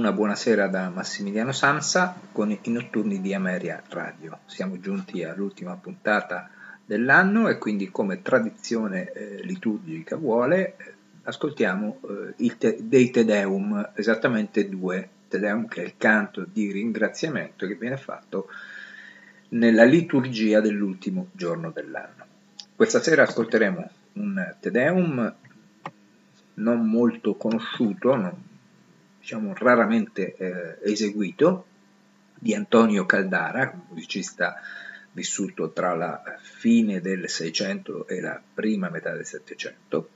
Una buonasera da Massimiliano Sansa con i notturni di Ameria Radio. Siamo giunti all'ultima puntata dell'anno e quindi come tradizione eh, liturgica vuole eh, ascoltiamo eh, te- dei Te Deum, esattamente due Te Deum che è il canto di ringraziamento che viene fatto nella liturgia dell'ultimo giorno dell'anno. Questa sera ascolteremo un Te Deum non molto conosciuto, non diciamo, raramente eh, eseguito, di Antonio Caldara, musicista vissuto tra la fine del 600 e la prima metà del 700.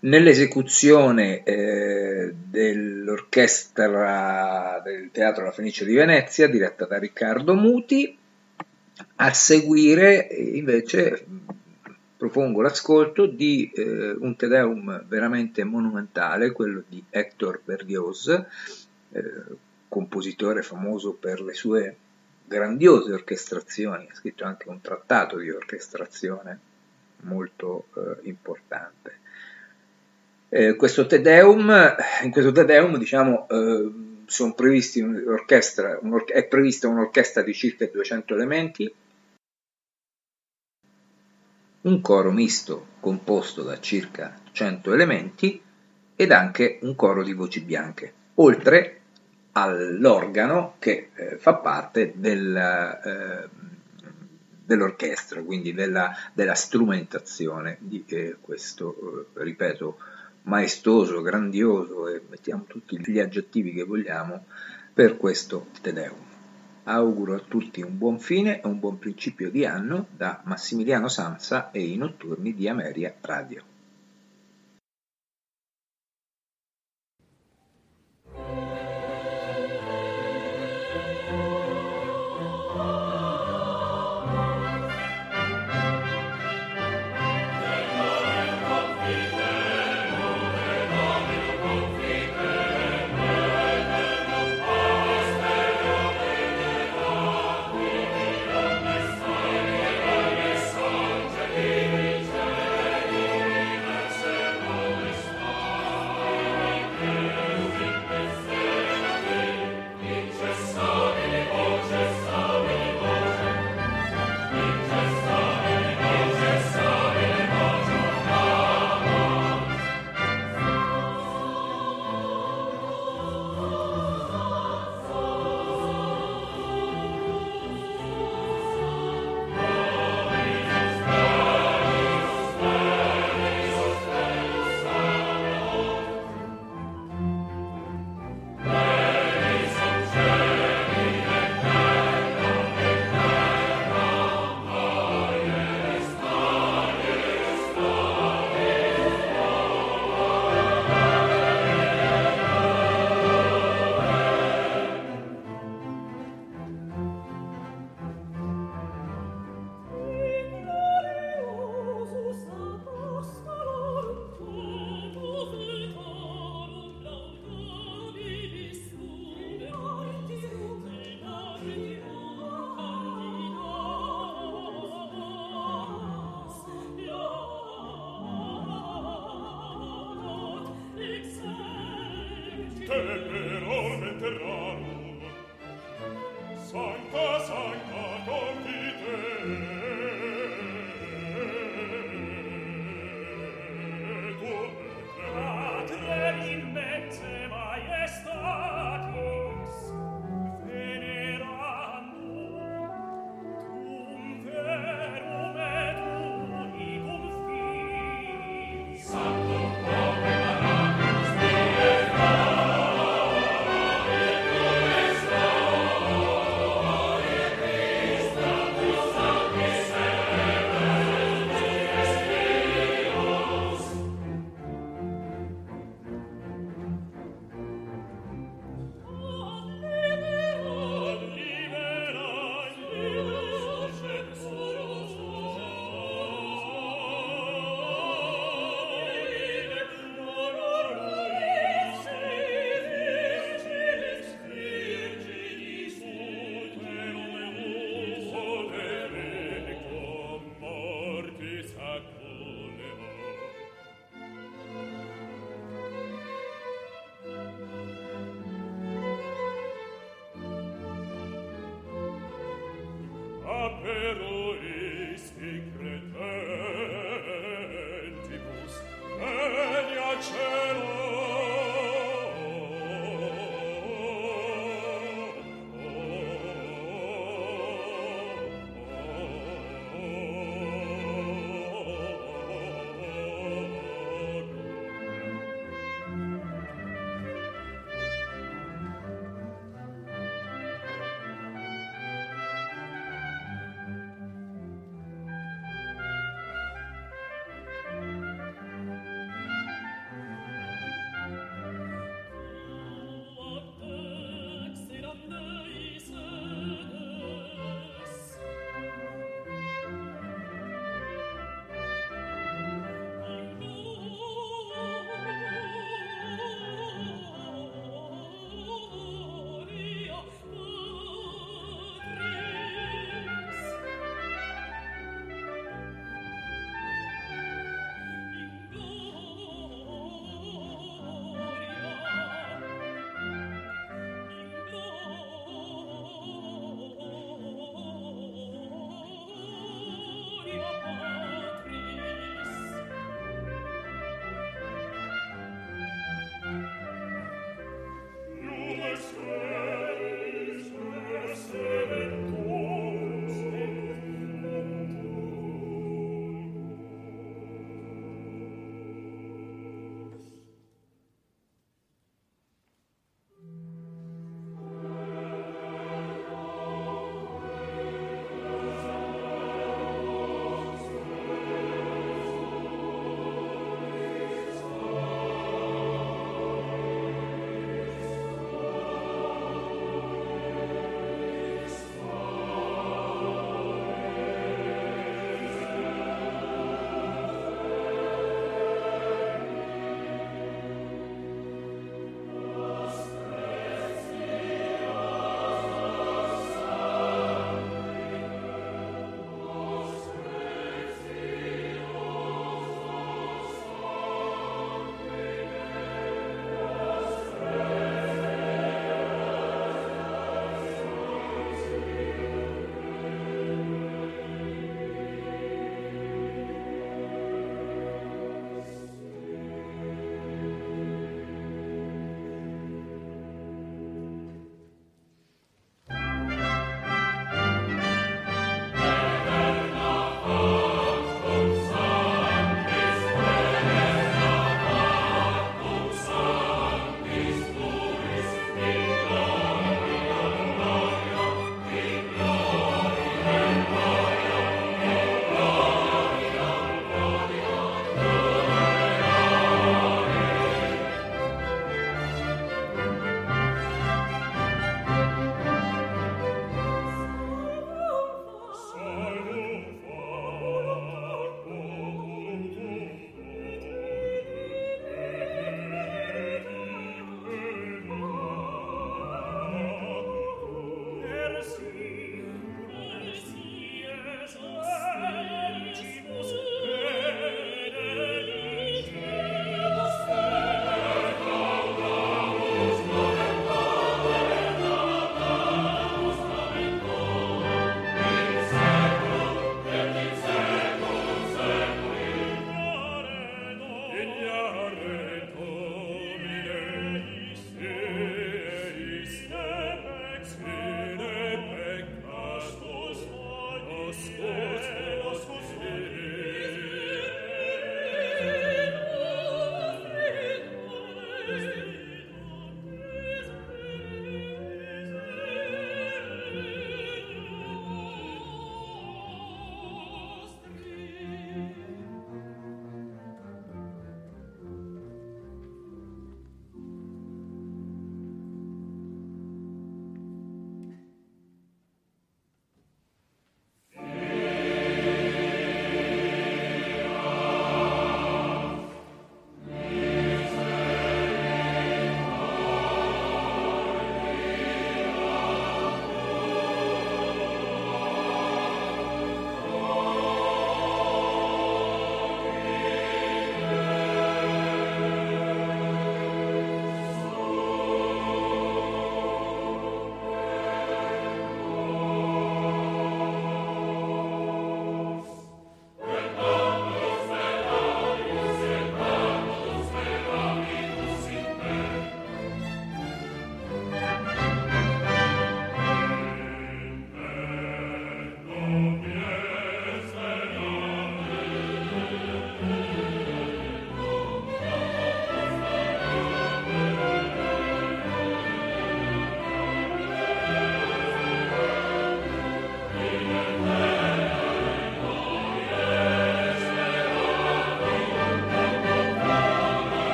Nell'esecuzione eh, dell'orchestra del Teatro La Fenice di Venezia, diretta da Riccardo Muti, a seguire invece propongo l'ascolto di eh, un Te Deum veramente monumentale, quello di Hector Berlioz, eh, compositore famoso per le sue grandiose orchestrazioni, ha scritto anche un trattato di orchestrazione molto eh, importante. Eh, questo Te Deum, in questo Te Deum diciamo, eh, sono previsti un'orchestra, un'or- è prevista un'orchestra di circa 200 elementi, un coro misto composto da circa 100 elementi ed anche un coro di voci bianche, oltre all'organo che eh, fa parte del, eh, dell'orchestra, quindi della, della strumentazione di eh, questo, eh, ripeto, maestoso, grandioso e mettiamo tutti gli aggettivi che vogliamo per questo Te Deum. Auguro a tutti un buon fine e un buon principio di anno da Massimiliano Sansa e i notturni di Ameria Radio.